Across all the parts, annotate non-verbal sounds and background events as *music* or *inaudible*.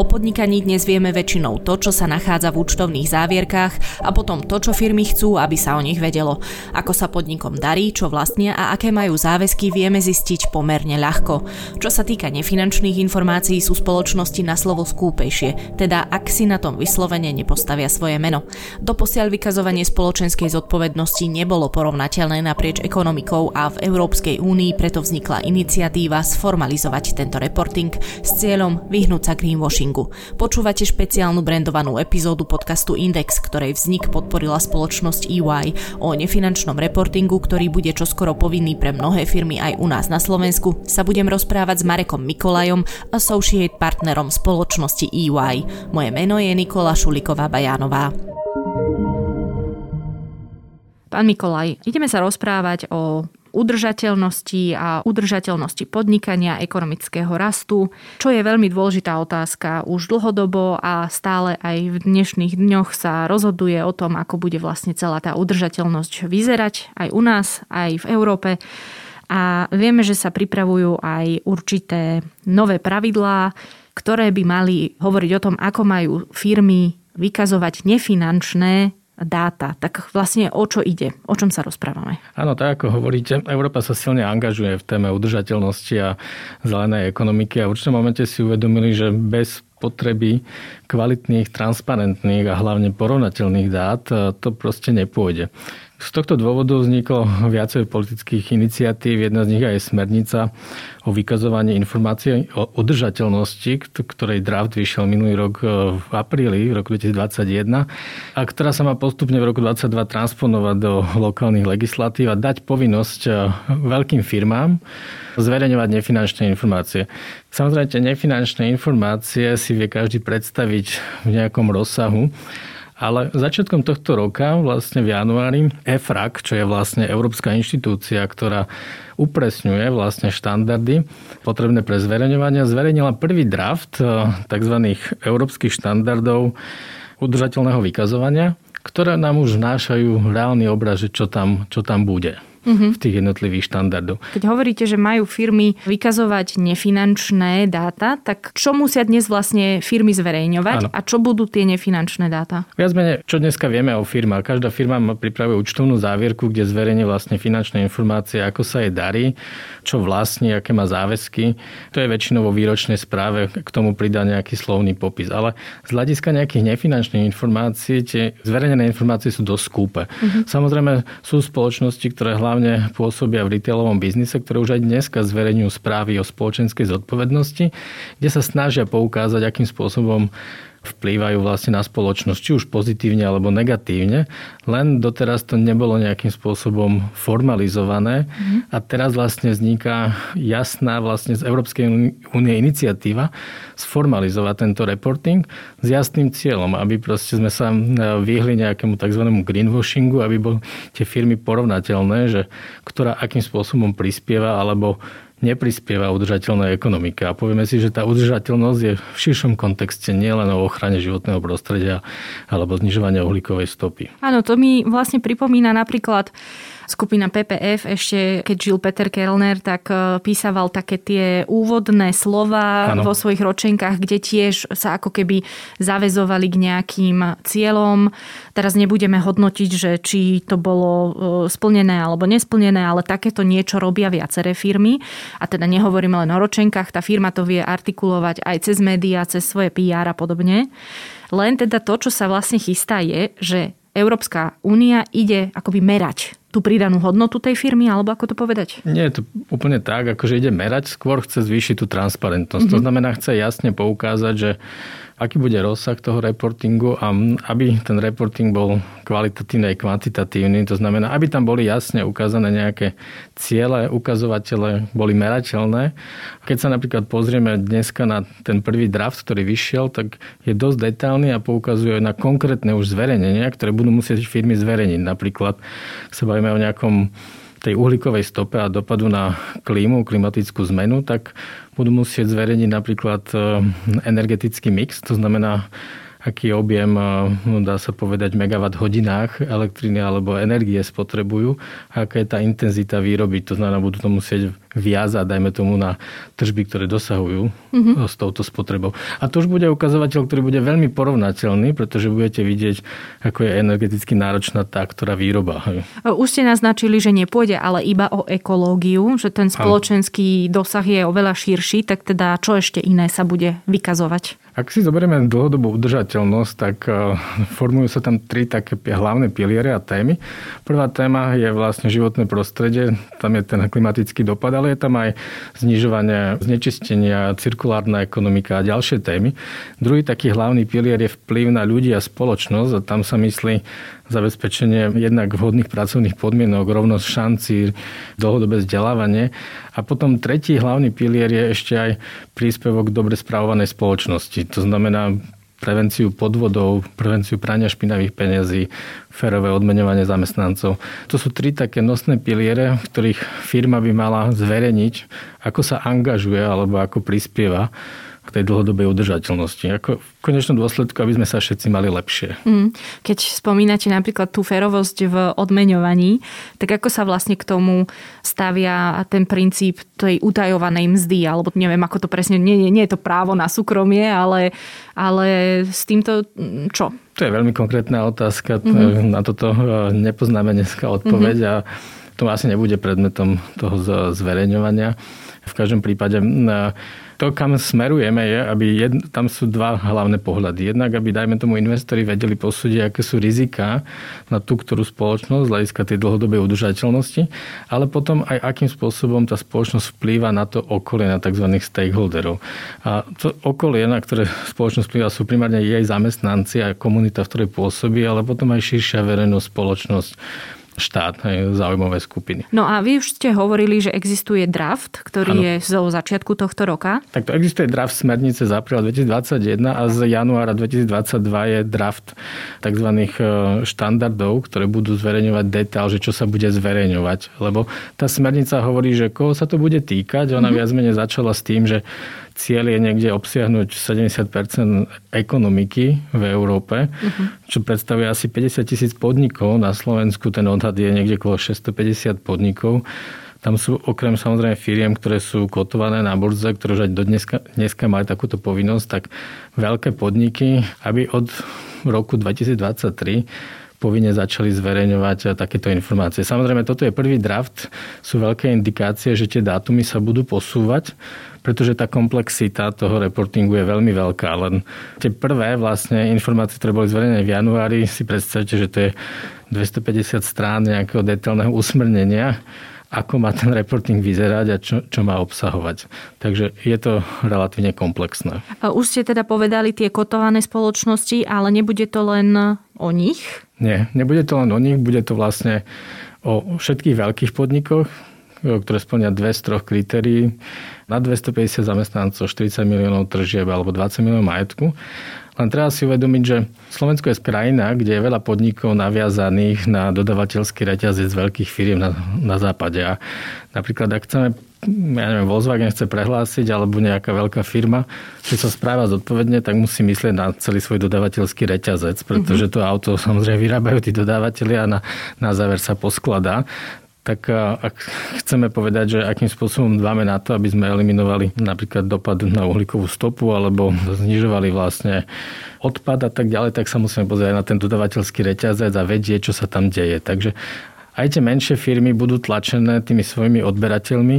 O podnikaní dnes vieme väčšinou to, čo sa nachádza v účtovných závierkách a potom to, čo firmy chcú, aby sa o nich vedelo. Ako sa podnikom darí, čo vlastnia a aké majú záväzky, vieme zistiť pomerne ľahko. Čo sa týka nefinančných informácií, sú spoločnosti na slovo skúpejšie, teda ak si na tom vyslovene nepostavia svoje meno. Doposiaľ vykazovanie spoločenskej zodpovednosti nebolo porovnateľné naprieč ekonomikou a v Európskej únii preto vznikla iniciatíva sformalizovať tento reporting s cieľom vyhnúť sa greenwashingu. Počúvate špeciálnu brandovanú epizódu podcastu Index, ktorej vznik podporila spoločnosť EY o nefinančnom reportingu, ktorý bude čoskoro povinný pre mnohé firmy aj u nás na Slovensku. Sa budem rozprávať s Marekom Mikolajom, associate partnerom spoločnosti EY. Moje meno je Nikola Šuliková Bajánová. Pán Mikolaj, ideme sa rozprávať o udržateľnosti a udržateľnosti podnikania, ekonomického rastu, čo je veľmi dôležitá otázka už dlhodobo a stále aj v dnešných dňoch sa rozhoduje o tom, ako bude vlastne celá tá udržateľnosť vyzerať aj u nás, aj v Európe. A vieme, že sa pripravujú aj určité nové pravidlá, ktoré by mali hovoriť o tom, ako majú firmy vykazovať nefinančné dáta. Tak vlastne o čo ide? O čom sa rozprávame? Áno, tak ako hovoríte, Európa sa silne angažuje v téme udržateľnosti a zelenej ekonomiky a v určitom momente si uvedomili, že bez potreby kvalitných, transparentných a hlavne porovnateľných dát to proste nepôjde. Z tohto dôvodu vzniklo *laughs* viacej politických iniciatív. Jedna z nich je smernica o vykazovaní informácií o udržateľnosti, ktorej draft vyšiel minulý rok e, v apríli, v roku 2021, a ktorá sa má postupne v roku 2022 transponovať do lokálnych legislatív a dať povinnosť e, veľkým firmám zverejňovať nefinančné informácie. Samozrejme, tie nefinančné informácie si vie každý predstaviť v nejakom rozsahu, ale začiatkom tohto roka, vlastne v januári, EFRAC, čo je vlastne Európska inštitúcia, ktorá upresňuje vlastne štandardy potrebné pre zverejňovanie, zverejnila prvý draft eh, tzv. európskych štandardov udržateľného vykazovania, ktoré nám už vnášajú reálny obraz, čo tam, čo tam bude uh-huh. v tých jednotlivých štandardoch. Keď hovoríte, že majú firmy vykazovať nefinančné dáta, tak čo musia dnes vlastne firmy zverejňovať Áno. a čo budú tie nefinančné dáta? Viac menej, čo dneska vieme o firmách. Každá firma pripravuje účtovnú závierku, kde zverejne vlastne finančné informácie, ako sa jej darí, čo vlastní, aké má záväzky. To je väčšinou vo výročnej správe, k tomu pridá nejaký slovný popis. Ale z hľadiska nejakých nefinančných informácií, tie zverejnené informácie sú dosť skúpe. Uh-huh. Samozrejme sú spoločnosti, ktoré hlavne hlavne pôsobia v retailovom biznise, ktoré už aj dneska zverejňujú správy o spoločenskej zodpovednosti, kde sa snažia poukázať, akým spôsobom vplývajú vlastne na spoločnosť, či už pozitívne alebo negatívne, len doteraz to nebolo nejakým spôsobom formalizované mm. a teraz vlastne vzniká jasná vlastne z Európskej únie iniciatíva sformalizovať tento reporting s jasným cieľom, aby proste sme sa e, vyhli nejakému tzv. greenwashingu, aby boli tie firmy porovnateľné, že ktorá akým spôsobom prispieva alebo neprispieva udržateľnej ekonomike. A povieme si, že tá udržateľnosť je v širšom kontexte nielen o ochrane životného prostredia alebo znižovania uhlíkovej stopy. Áno, to mi vlastne pripomína napríklad skupina PPF, ešte keď žil Peter Kellner, tak e, písaval také tie úvodné slova ano. vo svojich ročenkách, kde tiež sa ako keby zavezovali k nejakým cieľom. Teraz nebudeme hodnotiť, že či to bolo e, splnené alebo nesplnené, ale takéto niečo robia viaceré firmy. A teda nehovoríme len o ročenkách, tá firma to vie artikulovať aj cez médiá, cez svoje PR a podobne. Len teda to, čo sa vlastne chystá je, že Európska únia ide akoby merať tú pridanú hodnotu tej firmy, alebo ako to povedať? Nie je to úplne tak, akože ide merať, skôr chce zvýšiť tú transparentnosť. Mm-hmm. To znamená, chce jasne poukázať, že aký bude rozsah toho reportingu a aby ten reporting bol kvalitatívny aj kvantitatívny. To znamená, aby tam boli jasne ukázané nejaké ciele, ukazovatele, boli merateľné. Keď sa napríklad pozrieme dneska na ten prvý draft, ktorý vyšiel, tak je dosť detailný a poukazuje na konkrétne už zverejnenia, ktoré budú musieť firmy zverejniť. Napríklad sa bavíme o nejakom tej uhlíkovej stope a dopadu na klímu, klimatickú zmenu, tak budú musieť zverejniť napríklad e, energetický mix, to znamená, aký objem, e, no, dá sa povedať, megawatt hodinách elektriny alebo energie spotrebujú aká je tá intenzita výroby. To znamená, budú to musieť viazať, dajme tomu, na tržby, ktoré dosahujú mm-hmm. s touto spotrebou. A to už bude ukazovateľ, ktorý bude veľmi porovnateľný, pretože budete vidieť, ako je energeticky náročná tá, ktorá výroba. Už ste naznačili, že nepôjde ale iba o ekológiu, že ten spoločenský dosah je oveľa širší, tak teda čo ešte iné sa bude vykazovať? Ak si zoberieme dlhodobú udržateľnosť, tak e, formujú sa tam tri také hlavné piliere a témy. Prvá téma je vlastne životné prostredie, tam je ten klimatický dopad, ale je tam aj znižovanie znečistenia, cirkulárna ekonomika a ďalšie témy. Druhý taký hlavný pilier je vplyv na ľudí a spoločnosť a tam sa myslí zabezpečenie jednak vhodných pracovných podmienok, rovnosť šancí, dlhodobé vzdelávanie. A potom tretí hlavný pilier je ešte aj príspevok dobre správovanej spoločnosti. To znamená prevenciu podvodov, prevenciu prania špinavých peniazí, férové odmenovanie zamestnancov. To sú tri také nosné piliere, v ktorých firma by mala zverejniť, ako sa angažuje alebo ako prispieva k tej dlhodobej udržateľnosti. Ako v konečnom dôsledku, aby sme sa všetci mali lepšie. Mm. Keď spomínate napríklad tú férovosť v odmeňovaní, tak ako sa vlastne k tomu stavia ten princíp tej utajovanej mzdy, alebo neviem, ako to presne, nie, nie, nie je to právo na súkromie, ale, ale s týmto mm, čo? To je veľmi konkrétna otázka. Mm-hmm. Na toto e, nepoznáme dneska odpoveď mm-hmm. a to asi nebude predmetom toho zverejňovania. V každom prípade to, kam smerujeme, je, aby jed, tam sú dva hlavné pohľady. Jednak, aby, dajme tomu, investori vedeli posúdiť, aké sú rizika na tú, ktorú spoločnosť z hľadiska tej dlhodobej udržateľnosti, ale potom aj akým spôsobom tá spoločnosť vplýva na to okolie, na tzv. stakeholderov. A to okolie, na ktoré spoločnosť vplýva, sú primárne jej zamestnanci a komunita, v ktorej pôsobí, ale potom aj širšia verejnosť, spoločnosť štát, zaujímavé skupiny. No a vy už ste hovorili, že existuje draft, ktorý ano. je zo začiatku tohto roka. Tak to existuje draft smernice z apríla 2021 a z januára 2022 je draft tzv. E, štandardov, ktoré budú zverejňovať detail, že čo sa bude zverejňovať. Lebo tá smernica hovorí, že koho sa to bude týkať. Ona mm-hmm. viac menej začala s tým, že cieľ je niekde obsiahnuť 70% ekonomiky v Európe, uh-huh. čo predstavuje asi 50 tisíc podnikov. Na Slovensku ten odhad je niekde okolo 650 podnikov. Tam sú okrem samozrejme firiem, ktoré sú kotované na burze, ktoré už aj do dneska, dneska majú takúto povinnosť, tak veľké podniky, aby od roku 2023 povinne začali zverejňovať takéto informácie. Samozrejme, toto je prvý draft, sú veľké indikácie, že tie dátumy sa budú posúvať pretože tá komplexita toho reportingu je veľmi veľká. Len tie prvé vlastne informácie, ktoré boli zverejnené v januári, si predstavte, že to je 250 strán nejakého detailného usmrnenia ako má ten reporting vyzerať a čo, čo má obsahovať. Takže je to relatívne komplexné. Už ste teda povedali tie kotované spoločnosti, ale nebude to len o nich? Nie, nebude to len o nich, bude to vlastne o všetkých veľkých podnikoch, ktoré splňa dve z troch kritérií. Na 250 zamestnancov, 40 miliónov tržieb alebo 20 miliónov majetku. Len treba si uvedomiť, že Slovensko je krajina, kde je veľa podnikov naviazaných na dodavateľský reťazec z veľkých firiem na, na západe. A napríklad, ak chceme ja neviem, Volkswagen chce prehlásiť alebo nejaká veľká firma, že sa správa zodpovedne, tak musí myslieť na celý svoj dodavateľský reťazec, pretože mhm. to auto samozrejme vyrábajú tí dodávateľi a na, na záver sa poskladá tak ak chceme povedať, že akým spôsobom dbáme na to, aby sme eliminovali napríklad dopad na uhlíkovú stopu alebo znižovali vlastne odpad a tak ďalej, tak sa musíme pozrieť na ten dodavateľský reťazec a vedieť, čo sa tam deje. Takže aj tie menšie firmy budú tlačené tými svojimi odberateľmi,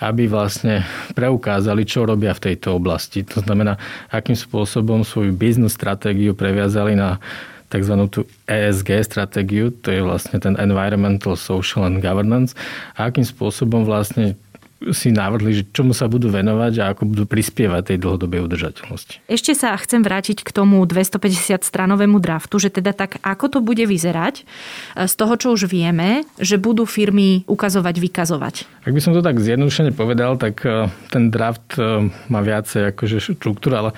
aby vlastne preukázali, čo robia v tejto oblasti. To znamená, akým spôsobom svoju biznis stratégiu previazali na tzv. tú ESG stratégiu, to je vlastne ten Environmental, Social and Governance, a akým spôsobom vlastne si navrhli, že čomu sa budú venovať a ako budú prispievať tej dlhodobej udržateľnosti. Ešte sa chcem vrátiť k tomu 250 stranovému draftu, že teda tak, ako to bude vyzerať z toho, čo už vieme, že budú firmy ukazovať, vykazovať. Ak by som to tak zjednodušene povedal, tak eh, ten draft eh, má viacej akože štruktúra, ale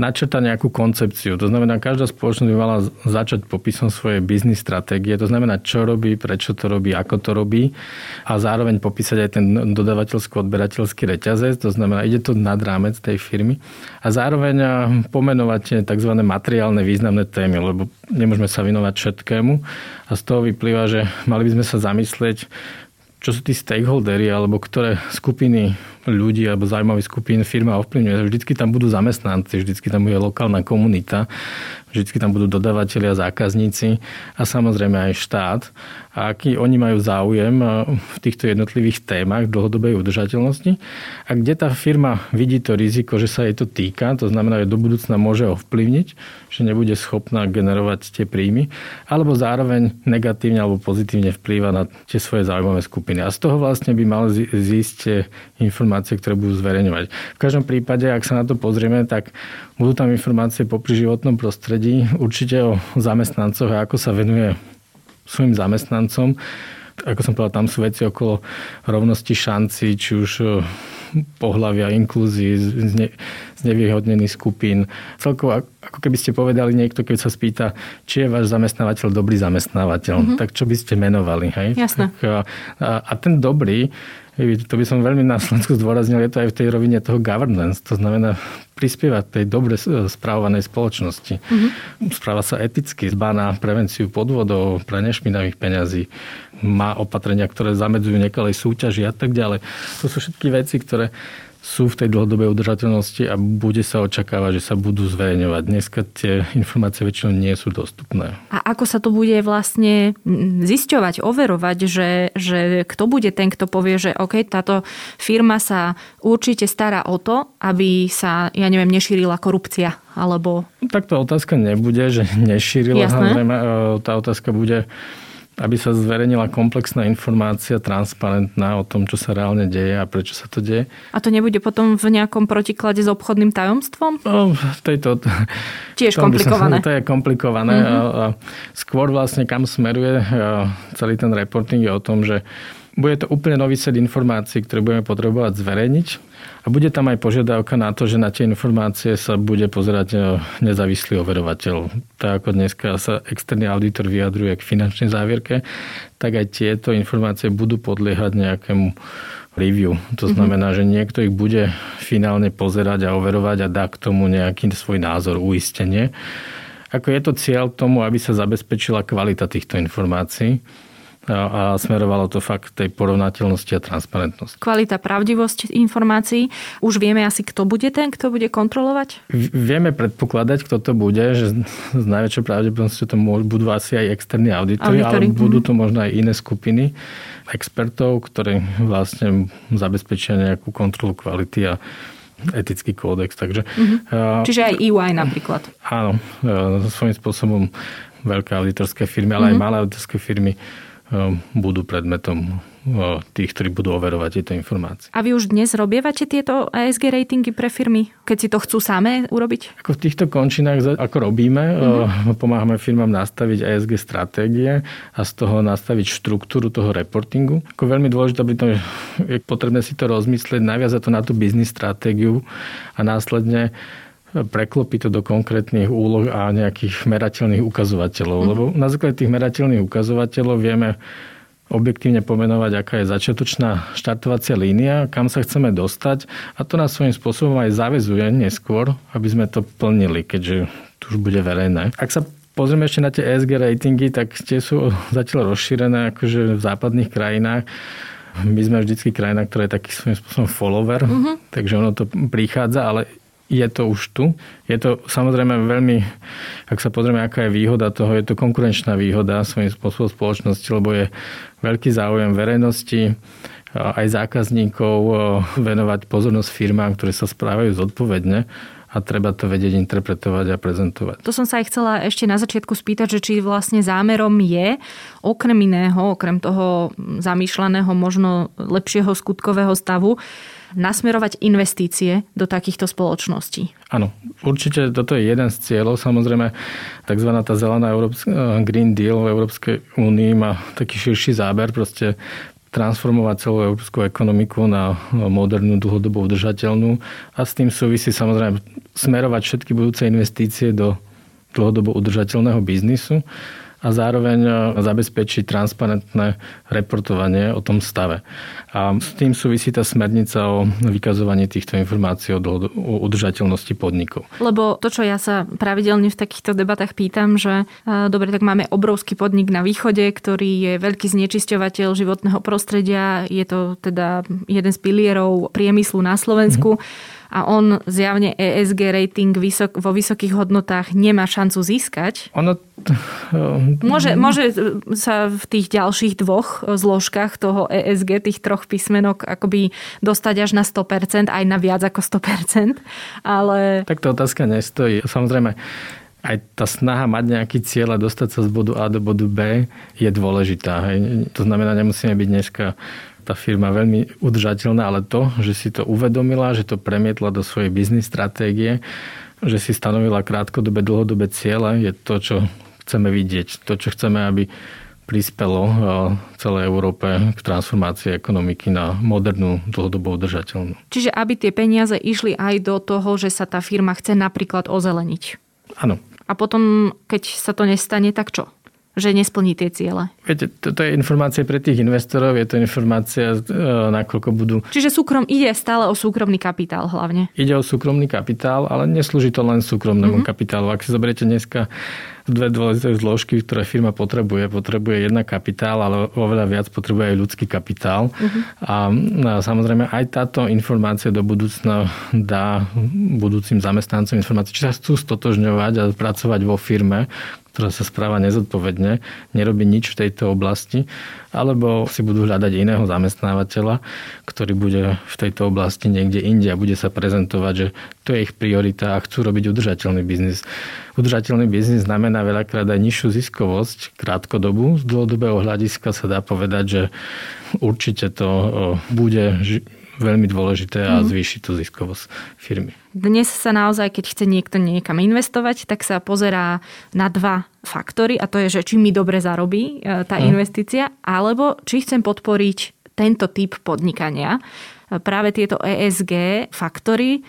načrta nejakú koncepciu. To znamená, každá spoločnosť by mala začať popisom svojej biznis stratégie. To znamená, čo robí, prečo to robí, ako to robí a zároveň popísať aj ten dodavateľsko-odberateľský reťazec. To znamená, ide to nad rámec tej firmy a zároveň pomenovať tzv. materiálne významné témy, lebo nemôžeme sa vinovať všetkému a z toho vyplýva, že mali by sme sa zamyslieť, čo sú tí stakeholdery alebo ktoré skupiny ľudí alebo zaujímavých skupín firma ovplyvňuje. Vždycky tam budú zamestnanci, vždycky tam bude lokálna komunita, vždycky tam budú dodávateľia, zákazníci a samozrejme aj štát. A aký oni majú záujem v týchto jednotlivých témach dlhodobej udržateľnosti a kde tá firma vidí to riziko, že sa jej to týka, to znamená, že do budúcna môže ovplyvniť, že nebude schopná generovať tie príjmy, alebo zároveň negatívne alebo pozitívne vplýva na tie svoje zaujímavé skupiny. A z toho vlastne by mal zísť informácie, ktoré budú zverejňovať. V každom prípade, ak sa na to pozrieme, tak budú tam informácie popri životnom prostredí, určite o zamestnancoch a ako sa venuje svojim zamestnancom. Ako som povedal, tam sú veci okolo rovnosti šanci, či už pohľavia, inklúzii, znevýhodnených skupín. Celkovo, ako keby ste povedali niekto, keď sa spýta, či je váš zamestnávateľ dobrý zamestnávateľ, mm-hmm. tak čo by ste menovali? Hej? Jasné. Tak, a, a ten dobrý, to by som veľmi na Slovensku zdôraznil, je to aj v tej rovine toho governance. To znamená prispievať tej dobre správovanej spoločnosti. Mm-hmm. Správa sa eticky, zbá na prevenciu podvodov, pre nešminavých peňazí, má opatrenia, ktoré zamedzujú nekalej súťaži a tak ďalej. To sú všetky veci, ktoré sú v tej dlhodobej udržateľnosti a bude sa očakávať, že sa budú zverejňovať. Dneska tie informácie väčšinou nie sú dostupné. A ako sa to bude vlastne zisťovať, overovať, že, že kto bude ten, kto povie, že OK, táto firma sa určite stará o to, aby sa, ja neviem, nešírila korupcia alebo... Tak to otázka nebude, že nešírila. Jasné. E, tá otázka bude, aby sa zverejnila komplexná informácia, transparentná o tom, čo sa reálne deje a prečo sa to deje. A to nebude potom v nejakom protiklade s obchodným tajomstvom? No, tejto... Tiež komplikované. Som, *laughs* to je komplikované. Mm-hmm. A, a skôr vlastne kam smeruje celý ten reporting je o tom, že bude to úplne nový set informácií, ktoré budeme potrebovať zverejniť a bude tam aj požiadavka na to, že na tie informácie sa bude pozerať e, nezávislý overovateľ. Tak ako dneska sa externý auditor vyjadruje k finančnej závierke, tak aj tieto informácie budú podliehať nejakému review. To mhm. znamená, že niekto ich bude finálne pozerať a overovať a dá k tomu nejaký svoj názor, uistenie. Ako je to cieľ tomu, aby sa zabezpečila kvalita týchto informácií a smerovalo to fakt tej porovnateľnosti a transparentnosti. Kvalita, pravdivosť informácií. Už vieme asi, kto bude ten, kto bude kontrolovať? Vieme predpokladať, kto to bude, že z najväčšou pravdepodobnosťou to budú asi aj externí auditori, ale budú mhm. to možno aj iné skupiny expertov, ktorí vlastne zabezpečia nejakú kontrolu kvality a etický kódex. Takže, mm-hmm. Čiže aj EY napríklad. Áno, svojím spôsobom veľké auditorské firmy, ale mm-hmm. aj mhm. malé auditorské firmy budú predmetom ehm, tých, ktorí budú overovať tieto informácie. A vy už dnes robievate tieto ESG ratingy pre firmy, keď si to chcú samé urobiť? Ako v týchto končinách, ako robíme, mm-hmm. pomáhame firmám nastaviť ESG stratégie a z toho nastaviť štruktúru toho reportingu. Ako veľmi dôležité, aby to je potrebné si to rozmyslieť, naviazať to na tú biznis stratégiu a následne preklopí to do konkrétnych úloh a nejakých merateľných ukazovateľov. Mm. Lebo na základe tých merateľných ukazovateľov vieme objektívne pomenovať, aká je začiatočná štartovacia línia, kam sa chceme dostať a to nás svojím spôsobom aj zavezuje neskôr, aby sme to plnili, keďže tu už bude verejné. Ak sa pozrieme ešte na tie ESG ratingy, tak tie sú *laughs* zatiaľ rozšírené akože v západných krajinách. My sme vždycky krajina, ktorá je taký svojím spôsobom follower, mm-hmm. takže ono to prichádza, ale je to už tu. Je to samozrejme veľmi, ak sa pozrieme, aká je výhoda toho, je to konkurenčná výhoda svojím spôsobom spoločnosti, lebo je veľký záujem verejnosti, aj zákazníkov venovať pozornosť firmám, ktoré sa správajú zodpovedne a treba to vedieť interpretovať a prezentovať. To som sa aj chcela ešte na začiatku spýtať, že či vlastne zámerom je okrem iného, okrem toho zamýšľaného možno lepšieho skutkového stavu, nasmerovať investície do takýchto spoločností. Áno, určite toto je jeden z cieľov. Samozrejme, tzv. tá zelená eh, Green Deal v Európskej únii má taký širší záber, proste transformovať celú európsku ekonomiku na modernú, dlhodobo udržateľnú a s tým súvisí samozrejme smerovať všetky budúce investície do dlhodobo udržateľného biznisu a zároveň e, zabezpečiť transparentné reportovanie o tom stave. A s tým súvisí tá smernica o vykazovaní týchto informácií o, o udržateľnosti podnikov. Lebo to, čo ja sa pravidelne v takýchto debatách pýtam, že e, dobre, tak máme obrovský podnik na východe, ktorý je veľký znečisťovateľ životného prostredia, je to teda jeden z pilierov priemyslu na Slovensku. Mm-hmm a on zjavne ESG rating vysok, vo vysokých hodnotách nemá šancu získať. Ono... *laughs* Môže, môže sa v tých ďalších dvoch zložkách toho ESG, tých troch písmenok, akoby dostať až na 100%, aj na viac ako 100%, ale... Tak to otázka nestojí. Samozrejme, aj tá snaha mať nejaký cieľ a dostať sa z bodu A do bodu B je dôležitá. Hej. To znamená, nemusíme byť dneska tá firma veľmi udržateľná, ale to, že si to uvedomila, že to premietla do svojej biznis stratégie, že si stanovila krátkodobé, dlhodobé ciele, je to, čo chceme vidieť. To, čo chceme, aby prispelo eh, celej Európe k transformácii ekonomiky na modernú, dlhodobo udržateľnú. Čiže aby tie peniaze išli aj do toho, že sa tá firma chce napríklad ozeleniť. Áno. A potom, keď sa to nestane, tak čo? Že nesplní tie ciele. Viete, toto je informácia pre tých investorov, je to informácia, e, nakoľko budú... Čiže súkrom ide stále o súkromný kapitál hlavne. Ide o súkromný kapitál, ale neslúži to len súkromnému mm-hmm. kapitálu. Ak si zoberiete dneska dve dôležité zložky, ktoré firma potrebuje. Potrebuje jedna kapitál, ale oveľa viac potrebuje aj ľudský kapitál. Uh-huh. A, a samozrejme aj táto informácia do budúcna dá budúcim zamestnancom informácie, či sa chcú stotožňovať a pracovať vo firme, ktorá sa správa nezodpovedne, nerobí nič v tejto oblasti, alebo si budú hľadať iného zamestnávateľa, ktorý bude v tejto oblasti niekde inde a bude sa prezentovať, že to je ich priorita a chcú robiť udržateľný biznis. Udržateľný biznis znamená veľakrát aj nižšiu ziskovosť krátkodobu. Z dlhodobého hľadiska sa dá povedať, že určite to bude veľmi dôležité a mhm. zvýši tú ziskovosť firmy. Dnes sa naozaj, keď chce niekto niekam investovať, tak sa pozerá na dva faktory a to je, že či mi dobre zarobí e, tá mm. investícia, alebo či chcem podporiť tento typ podnikania. Práve tieto ESG faktory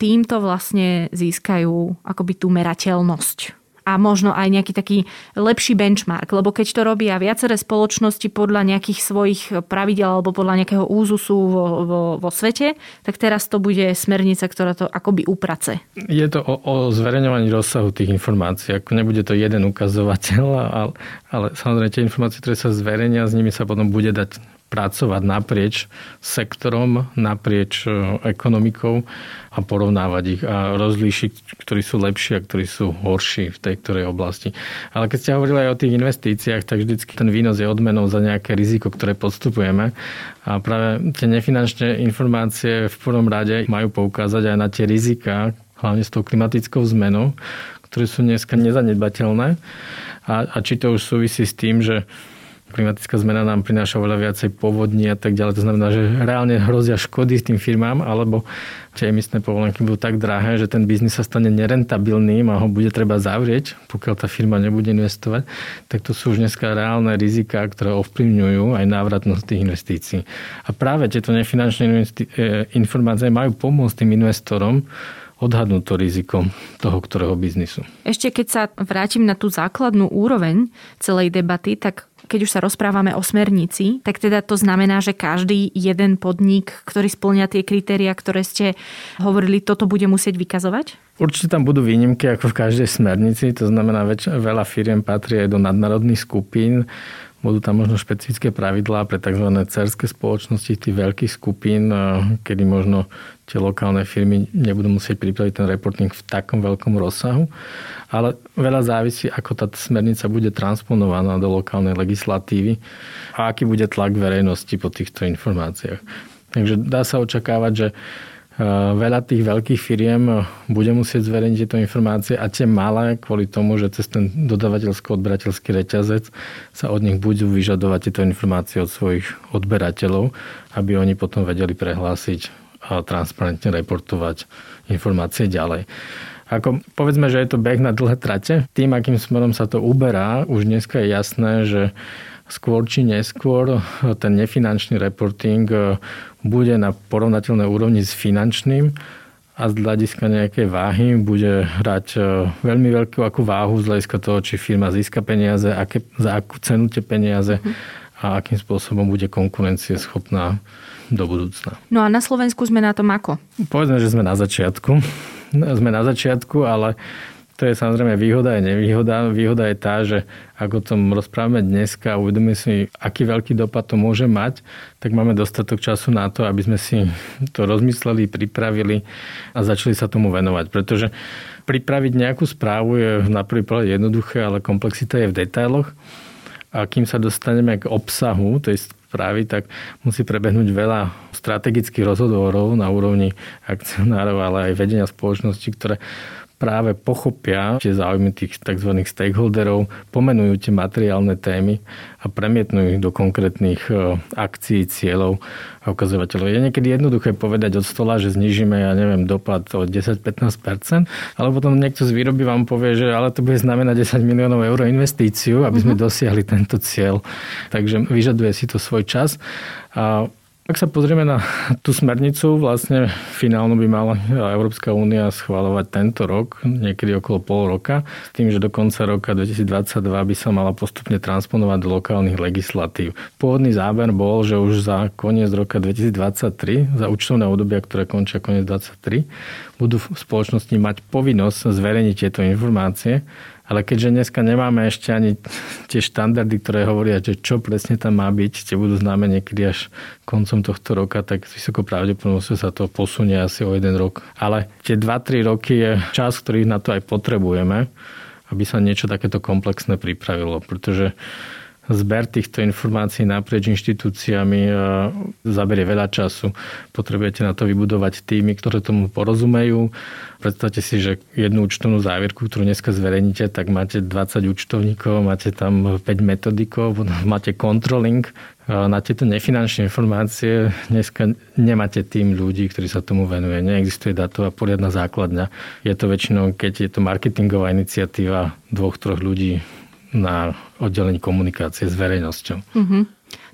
týmto vlastne získajú akoby tú merateľnosť a možno aj nejaký taký lepší benchmark, lebo keď to robia viaceré spoločnosti podľa nejakých svojich pravidel alebo podľa nejakého úzusu vo, vo, vo svete, tak teraz to bude smernica, ktorá to akoby uprace. Je to o, o zverejňovaní rozsahu tých informácií, ako nebude to jeden ukazovateľ, *laughs* ale, ale samozrejme tie informácie, ktoré sa zverejnia, s nimi sa potom bude dať pracovať naprieč sektorom, naprieč e, ekonomikou a porovnávať ich a rozlíšiť, ktorí sú lepší a ktorí sú horší v tej ktorej oblasti. Ale keď ste hovorili aj o tých investíciách, tak vždycky ten výnos je odmenou za nejaké riziko, ktoré podstupujeme. A práve tie nefinančné informácie v prvom rade majú poukázať aj na tie rizika, hlavne s tou klimatickou zmenou, ktoré sú dneska nezanedbateľné. A, a či to už súvisí s tým, že klimatická zmena nám prináša oveľa viacej povodní a tak ďalej. To znamená, že reálne hrozia škody tým firmám, alebo tie emisné povolenky budú tak drahé, že ten biznis sa stane nerentabilným a ho bude treba zavrieť, pokiaľ tá firma nebude investovať. Tak to sú už dneska reálne rizika, ktoré ovplyvňujú aj návratnosť tých investícií. A práve tieto nefinančné e, informácie majú pomôcť tým investorom, odhadnúť to riziko toho, ktorého biznisu. Ešte keď sa vrátim na tú základnú úroveň celej debaty, tak keď už sa rozprávame o smernici, tak teda to znamená, že každý jeden podnik, ktorý splňa tie kritéria, ktoré ste hovorili, toto bude musieť vykazovať? Určite tam budú výnimky ako v každej smernici, to znamená, veľa firiem patrí aj do nadnárodných skupín, budú tam možno špecifické pravidlá pre tzv. cerské spoločnosti tých veľkých skupín, kedy možno tie lokálne firmy nebudú musieť pripraviť ten reporting v takom veľkom rozsahu. Ale veľa závisí, ako tá smernica bude transponovaná do lokálnej legislatívy a aký bude tlak verejnosti po týchto informáciách. Takže dá sa očakávať, že Eh, veľa tých veľkých firiem eh, bude musieť zverejniť tieto informácie a tie malé, kvôli tomu, že cez ten dodavateľsko-odberateľský reťazec sa od nich budú vyžadovať tieto informácie od svojich odberateľov, aby oni potom vedeli prehlásiť a transparentne reportovať informácie ďalej. Ako, povedzme, že je to beh na dlhé trate. Tým, akým smerom sa to uberá, už dneska je jasné, že skôr či neskôr ten nefinančný reporting e, bude na porovnateľnej úrovni s finančným a z hľadiska nejakej váhy bude hrať e, veľmi veľkú akú váhu z hľadiska toho, či firma získa peniaze, aké, za akú cenu tie peniaze a akým spôsobom bude konkurencieschopná do budúcna. No a na Slovensku sme na tom ako? Povedzme, že sme na začiatku. Sme na začiatku, ale to je samozrejme výhoda a nevýhoda. Výhoda je tá, že ak o tom rozprávame dneska a uvedomíme si, aký veľký dopad to môže mať, tak máme dostatok času na to, aby sme si to rozmysleli, pripravili a začali sa tomu venovať. Pretože pripraviť nejakú správu je na prvý pohľad jednoduché, ale komplexita je v detailoch. A kým sa dostaneme k obsahu tej správy, tak musí prebehnúť veľa strategických rozhovorov na úrovni akcionárov, ale aj vedenia spoločnosti, ktoré práve pochopia tie záujmy tých tzv. stakeholderov, pomenujú tie materiálne témy a premietnú ich do konkrétnych e, akcií, cieľov a ukazovateľov. Je niekedy jednoduché povedať od stola, že znižíme, ja neviem, dopad o 10-15%, ale potom niekto z výroby vám povie, že ale to bude znamenať 10 miliónov eur investíciu, aby sme mm-hmm. dosiahli tento cieľ. Takže vyžaduje si to svoj čas. A ak sa pozrieme na tú smernicu, vlastne finálno by mala Európska únia schváľovať tento rok, niekedy okolo pol roka, s tým, že do konca roka 2022 by sa mala postupne transponovať do lokálnych legislatív. Pôvodný záber bol, že už za koniec roka 2023, za účtovné obdobia, ktoré končia koniec 2023, budú v spoločnosti mať povinnosť zverejniť tieto informácie ale keďže dneska nemáme ešte ani tie štandardy, ktoré hovoria, že čo presne tam má byť, tie budú známe niekedy až koncom tohto roka, tak s vysokou pravdepodobnosťou sa to posunie asi o jeden rok. Ale tie 2-3 roky je čas, ktorý na to aj potrebujeme, aby sa niečo takéto komplexné pripravilo. Pretože zber týchto informácií naprieč inštitúciami e, zaberie veľa času. Potrebujete na to vybudovať týmy, ktoré tomu porozumejú. Predstavte si, že jednu účtovnú závierku, ktorú dneska zverejníte, tak máte 20 účtovníkov, máte tam 5 metodikov, máte controlling. E, na tieto nefinančné informácie dneska nemáte tým ľudí, ktorí sa tomu venuje. Neexistuje datová poriadna základňa. Je to väčšinou, keď je to marketingová iniciatíva dvoch, troch ľudí na oddelení komunikácie s verejnosťou. Mm-hmm.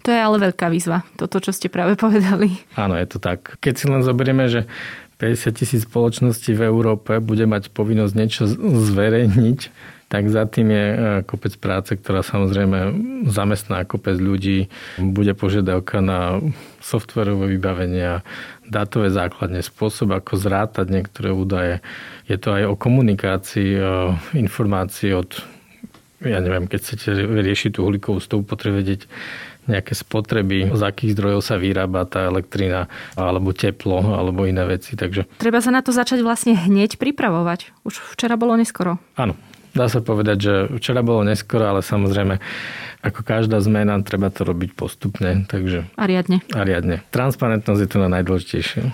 To je ale veľká výzva, toto, čo ste práve povedali. Áno, je to tak. Keď si len zoberieme, že 50 tisíc spoločností v Európe bude mať povinnosť niečo zverejniť, tak za tým je e, kopec práce, ktorá samozrejme zamestná kopec ľudí. Bude požiadavka na softwarové vybavenia, dátové základne, spôsob, ako zrátať niektoré údaje. Je to aj o komunikácii informácií od ja neviem, keď chcete riešiť tú uhlíkovú stopu, potrebujete vedieť nejaké spotreby, z akých zdrojov sa vyrába tá elektrina, alebo teplo, alebo iné veci. Takže... Treba sa na to začať vlastne hneď pripravovať. Už včera bolo neskoro. Áno, dá sa povedať, že včera bolo neskoro, ale samozrejme, ako každá zmena, treba to robiť postupne. Takže... A riadne. A riadne. Transparentnosť je to na najdôležitejšie.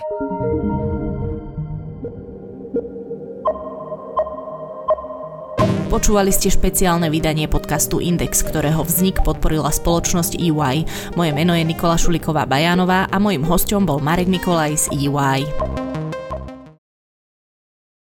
Počúvali ste špeciálne vydanie podcastu Index, ktorého vznik podporila spoločnosť EY. Moje meno je Nikola Šuliková Bajánová a mojim hostom bol Marek Nikolaj z EY.